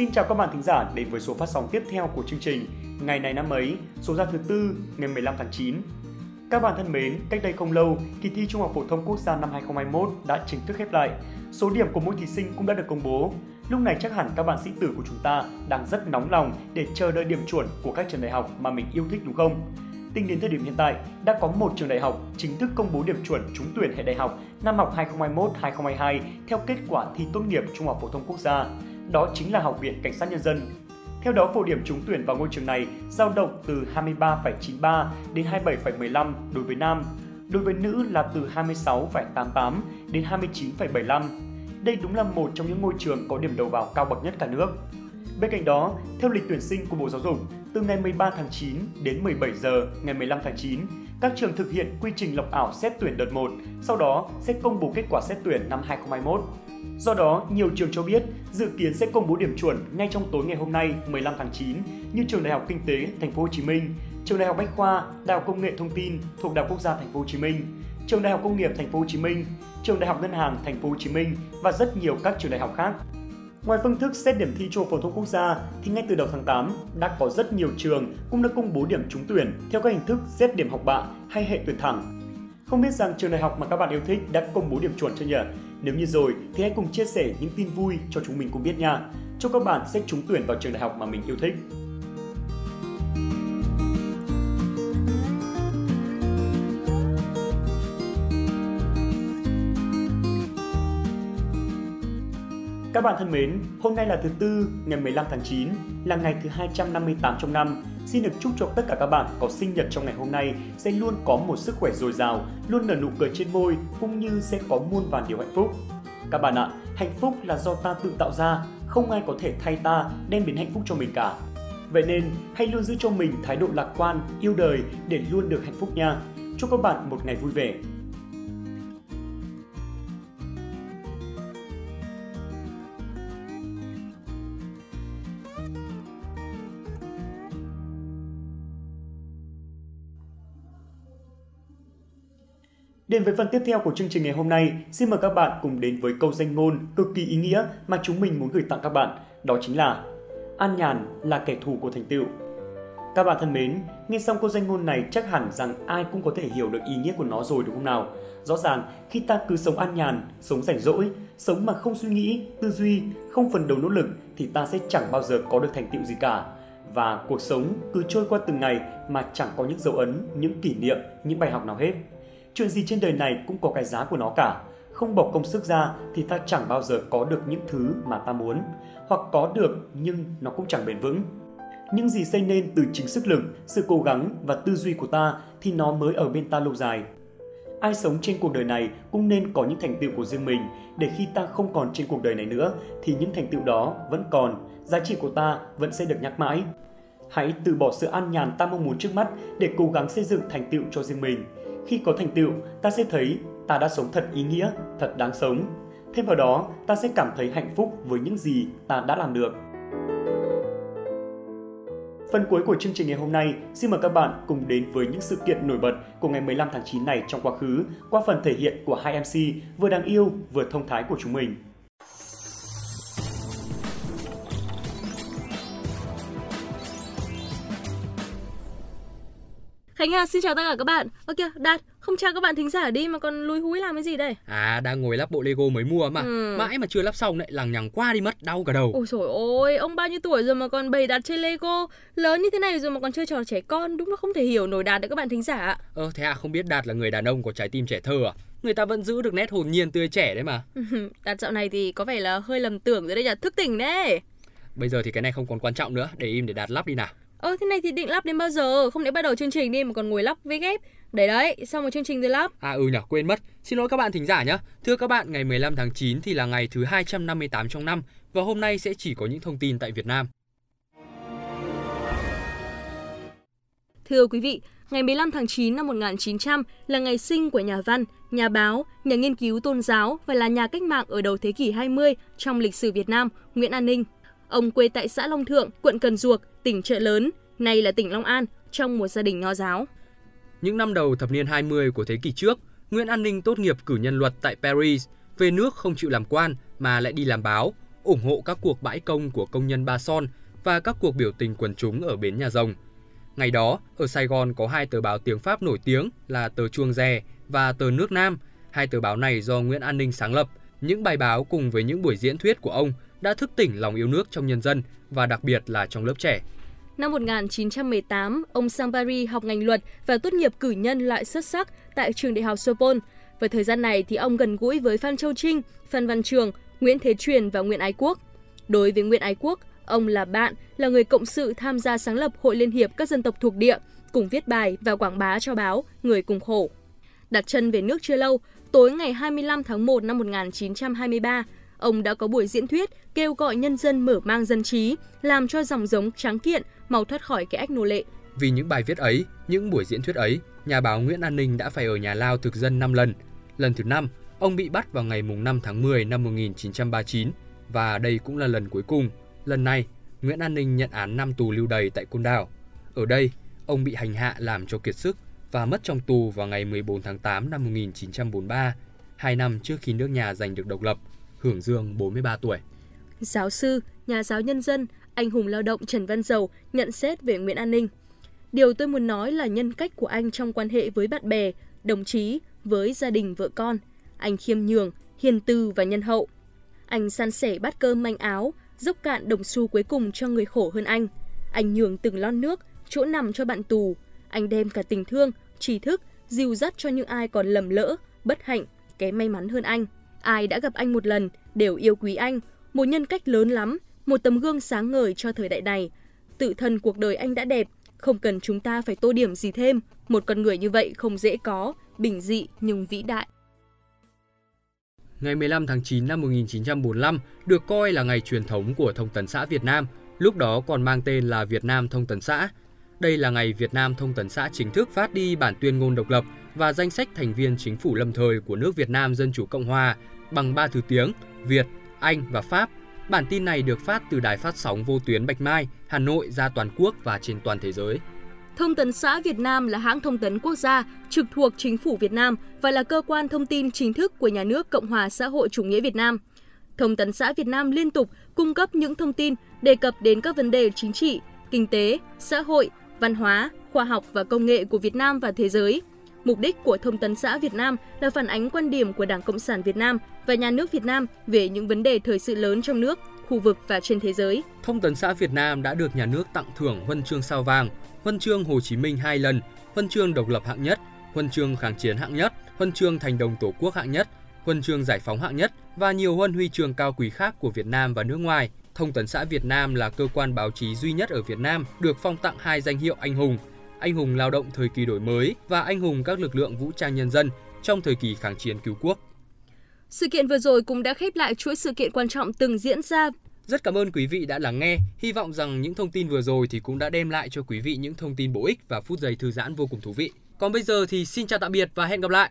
Xin chào các bạn thính giả đến với số phát sóng tiếp theo của chương trình Ngày này năm ấy, số ra thứ tư ngày 15 tháng 9. Các bạn thân mến, cách đây không lâu, kỳ thi Trung học phổ thông quốc gia năm 2021 đã chính thức khép lại. Số điểm của mỗi thí sinh cũng đã được công bố. Lúc này chắc hẳn các bạn sĩ tử của chúng ta đang rất nóng lòng để chờ đợi điểm chuẩn của các trường đại học mà mình yêu thích đúng không? Tính đến thời điểm hiện tại, đã có một trường đại học chính thức công bố điểm chuẩn trúng tuyển hệ đại học năm học 2021-2022 theo kết quả thi tốt nghiệp Trung học phổ thông quốc gia. Đó chính là Học viện Cảnh sát Nhân dân. Theo đó, phổ điểm trúng tuyển vào ngôi trường này dao động từ 23,93 đến 27,15 đối với nam, đối với nữ là từ 26,88 đến 29,75. Đây đúng là một trong những ngôi trường có điểm đầu vào cao bậc nhất cả nước. Bên cạnh đó, theo lịch tuyển sinh của Bộ Giáo dục, từ ngày 13 tháng 9 đến 17 giờ ngày 15 tháng 9, các trường thực hiện quy trình lọc ảo xét tuyển đợt 1, sau đó sẽ công bố kết quả xét tuyển năm 2021. Do đó, nhiều trường cho biết dự kiến sẽ công bố điểm chuẩn ngay trong tối ngày hôm nay 15 tháng 9 như Trường Đại học Kinh tế Thành phố Hồ Chí Minh, Trường Đại học Bách khoa, Đại học Công nghệ Thông tin thuộc Đại học Quốc gia Thành phố Hồ Chí Minh, Trường Đại học Công nghiệp Thành phố Hồ Chí Minh, Trường Đại học Ngân hàng Thành phố Hồ Chí Minh và rất nhiều các trường đại học khác. Ngoài phương thức xét điểm thi trung phổ thông quốc gia thì ngay từ đầu tháng 8 đã có rất nhiều trường cũng đã công bố điểm trúng tuyển theo các hình thức xét điểm học bạ hay hệ tuyển thẳng. Không biết rằng trường đại học mà các bạn yêu thích đã công bố điểm chuẩn chưa nhỉ? Nếu như rồi thì hãy cùng chia sẻ những tin vui cho chúng mình cùng biết nha. Chúc các bạn sẽ trúng tuyển vào trường đại học mà mình yêu thích. Các bạn thân mến, hôm nay là thứ tư, ngày 15 tháng 9, là ngày thứ 258 trong năm. Xin được chúc cho tất cả các bạn có sinh nhật trong ngày hôm nay sẽ luôn có một sức khỏe dồi dào, luôn nở nụ cười trên môi cũng như sẽ có muôn vàn điều hạnh phúc. Các bạn ạ, hạnh phúc là do ta tự tạo ra, không ai có thể thay ta đem đến hạnh phúc cho mình cả. Vậy nên, hãy luôn giữ cho mình thái độ lạc quan, yêu đời để luôn được hạnh phúc nha. Chúc các bạn một ngày vui vẻ. Đến với phần tiếp theo của chương trình ngày hôm nay, xin mời các bạn cùng đến với câu danh ngôn cực kỳ ý nghĩa mà chúng mình muốn gửi tặng các bạn, đó chính là An nhàn là kẻ thù của thành tựu. Các bạn thân mến, nghe xong câu danh ngôn này chắc hẳn rằng ai cũng có thể hiểu được ý nghĩa của nó rồi đúng không nào? Rõ ràng khi ta cứ sống an nhàn, sống rảnh rỗi, sống mà không suy nghĩ, tư duy, không phần đầu nỗ lực thì ta sẽ chẳng bao giờ có được thành tựu gì cả. Và cuộc sống cứ trôi qua từng ngày mà chẳng có những dấu ấn, những kỷ niệm, những bài học nào hết chuyện gì trên đời này cũng có cái giá của nó cả. Không bỏ công sức ra thì ta chẳng bao giờ có được những thứ mà ta muốn, hoặc có được nhưng nó cũng chẳng bền vững. Những gì xây nên từ chính sức lực, sự cố gắng và tư duy của ta thì nó mới ở bên ta lâu dài. Ai sống trên cuộc đời này cũng nên có những thành tựu của riêng mình để khi ta không còn trên cuộc đời này nữa thì những thành tựu đó vẫn còn, giá trị của ta vẫn sẽ được nhắc mãi. Hãy từ bỏ sự an nhàn ta mong muốn trước mắt để cố gắng xây dựng thành tựu cho riêng mình khi có thành tựu, ta sẽ thấy ta đã sống thật ý nghĩa, thật đáng sống. Thêm vào đó, ta sẽ cảm thấy hạnh phúc với những gì ta đã làm được. Phần cuối của chương trình ngày hôm nay, xin mời các bạn cùng đến với những sự kiện nổi bật của ngày 15 tháng 9 này trong quá khứ qua phần thể hiện của hai MC vừa đáng yêu vừa thông thái của chúng mình. Khánh Hà xin chào tất cả các bạn. Ơ kìa, Đạt, không chào các bạn thính giả đi mà còn lùi húi làm cái gì đây? À, đang ngồi lắp bộ Lego mới mua mà. Ừ. Mãi mà chưa lắp xong lại lằng nhằng qua đi mất, đau cả đầu. Ôi trời ơi, ông bao nhiêu tuổi rồi mà còn bày đặt chơi Lego? Lớn như thế này rồi mà còn chơi trò trẻ con, đúng là không thể hiểu nổi Đạt được các bạn thính giả. Ơ, thế à, không biết Đạt là người đàn ông có trái tim trẻ thơ à? Người ta vẫn giữ được nét hồn nhiên tươi trẻ đấy mà. Đạt dạo này thì có vẻ là hơi lầm tưởng rồi đây là thức tỉnh đấy. Bây giờ thì cái này không còn quan trọng nữa, để im để Đạt lắp đi nào. Ơ thế này thì định lắp đến bao giờ? Không để bắt đầu chương trình đi mà còn ngồi lắp với ghép. Đấy đấy, xong một chương trình rồi lắp. À ừ nhỉ, quên mất. Xin lỗi các bạn thính giả nhé. Thưa các bạn, ngày 15 tháng 9 thì là ngày thứ 258 trong năm và hôm nay sẽ chỉ có những thông tin tại Việt Nam. Thưa quý vị, ngày 15 tháng 9 năm 1900 là ngày sinh của nhà văn, nhà báo, nhà nghiên cứu tôn giáo và là nhà cách mạng ở đầu thế kỷ 20 trong lịch sử Việt Nam, Nguyễn An Ninh. Ông quê tại xã Long Thượng, quận Cần Duộc, tỉnh Trợ Lớn, nay là tỉnh Long An, trong một gia đình nho giáo. Những năm đầu thập niên 20 của thế kỷ trước, Nguyễn An Ninh tốt nghiệp cử nhân luật tại Paris, về nước không chịu làm quan mà lại đi làm báo, ủng hộ các cuộc bãi công của công nhân Ba Son và các cuộc biểu tình quần chúng ở bến nhà rồng. Ngày đó, ở Sài Gòn có hai tờ báo tiếng Pháp nổi tiếng là tờ Chuông Rè và tờ Nước Nam. Hai tờ báo này do Nguyễn An Ninh sáng lập. Những bài báo cùng với những buổi diễn thuyết của ông đã thức tỉnh lòng yêu nước trong nhân dân và đặc biệt là trong lớp trẻ. Năm 1918, ông sang Paris học ngành luật và tốt nghiệp cử nhân loại xuất sắc tại trường đại học Sorbonne. Vào thời gian này thì ông gần gũi với Phan Châu Trinh, Phan Văn Trường, Nguyễn Thế Truyền và Nguyễn Ái Quốc. Đối với Nguyễn Ái Quốc, ông là bạn, là người cộng sự tham gia sáng lập Hội Liên hiệp các dân tộc thuộc địa, cùng viết bài và quảng bá cho báo Người cùng khổ. Đặt chân về nước chưa lâu, tối ngày 25 tháng 1 năm 1923, ông đã có buổi diễn thuyết kêu gọi nhân dân mở mang dân trí, làm cho dòng giống trắng kiện mau thoát khỏi cái ách nô lệ. Vì những bài viết ấy, những buổi diễn thuyết ấy, nhà báo Nguyễn An Ninh đã phải ở nhà lao thực dân 5 lần. Lần thứ 5, ông bị bắt vào ngày 5 tháng 10 năm 1939 và đây cũng là lần cuối cùng. Lần này, Nguyễn An Ninh nhận án 5 tù lưu đày tại Côn Đảo. Ở đây, ông bị hành hạ làm cho kiệt sức và mất trong tù vào ngày 14 tháng 8 năm 1943, hai năm trước khi nước nhà giành được độc lập, hưởng dương 43 tuổi. Giáo sư, nhà giáo nhân dân, anh hùng lao động Trần Văn Dầu nhận xét về Nguyễn An Ninh. Điều tôi muốn nói là nhân cách của anh trong quan hệ với bạn bè, đồng chí, với gia đình vợ con. Anh khiêm nhường, hiền từ và nhân hậu. Anh san sẻ bát cơm manh áo, dốc cạn đồng xu cuối cùng cho người khổ hơn anh. Anh nhường từng lon nước, chỗ nằm cho bạn tù. Anh đem cả tình thương, trí thức, dìu dắt cho những ai còn lầm lỡ, bất hạnh, kém may mắn hơn anh. Ai đã gặp anh một lần đều yêu quý anh, một nhân cách lớn lắm, một tấm gương sáng ngời cho thời đại này. Tự thân cuộc đời anh đã đẹp, không cần chúng ta phải tô điểm gì thêm. Một con người như vậy không dễ có, bình dị nhưng vĩ đại. Ngày 15 tháng 9 năm 1945 được coi là ngày truyền thống của Thông tấn xã Việt Nam, lúc đó còn mang tên là Việt Nam Thông tấn xã. Đây là ngày Việt Nam Thông tấn xã chính thức phát đi bản tuyên ngôn độc lập và danh sách thành viên chính phủ lâm thời của nước Việt Nam Dân Chủ Cộng Hòa bằng ba thứ tiếng Việt, Anh và Pháp. Bản tin này được phát từ đài phát sóng vô tuyến Bạch Mai, Hà Nội ra toàn quốc và trên toàn thế giới. Thông tấn xã Việt Nam là hãng thông tấn quốc gia trực thuộc chính phủ Việt Nam và là cơ quan thông tin chính thức của nhà nước Cộng hòa xã hội chủ nghĩa Việt Nam. Thông tấn xã Việt Nam liên tục cung cấp những thông tin đề cập đến các vấn đề chính trị, kinh tế, xã hội, văn hóa, khoa học và công nghệ của Việt Nam và thế giới. Mục đích của Thông tấn xã Việt Nam là phản ánh quan điểm của Đảng Cộng sản Việt Nam và nhà nước Việt Nam về những vấn đề thời sự lớn trong nước, khu vực và trên thế giới. Thông tấn xã Việt Nam đã được nhà nước tặng thưởng huân chương sao vàng, huân chương Hồ Chí Minh hai lần, huân chương độc lập hạng nhất, huân chương kháng chiến hạng nhất, huân chương thành đồng tổ quốc hạng nhất, huân chương giải phóng hạng nhất và nhiều huân huy chương cao quý khác của Việt Nam và nước ngoài. Thông tấn xã Việt Nam là cơ quan báo chí duy nhất ở Việt Nam được phong tặng hai danh hiệu anh hùng, anh hùng lao động thời kỳ đổi mới và anh hùng các lực lượng vũ trang nhân dân trong thời kỳ kháng chiến cứu quốc. Sự kiện vừa rồi cũng đã khép lại chuỗi sự kiện quan trọng từng diễn ra rất cảm ơn quý vị đã lắng nghe. Hy vọng rằng những thông tin vừa rồi thì cũng đã đem lại cho quý vị những thông tin bổ ích và phút giây thư giãn vô cùng thú vị. Còn bây giờ thì xin chào tạm biệt và hẹn gặp lại.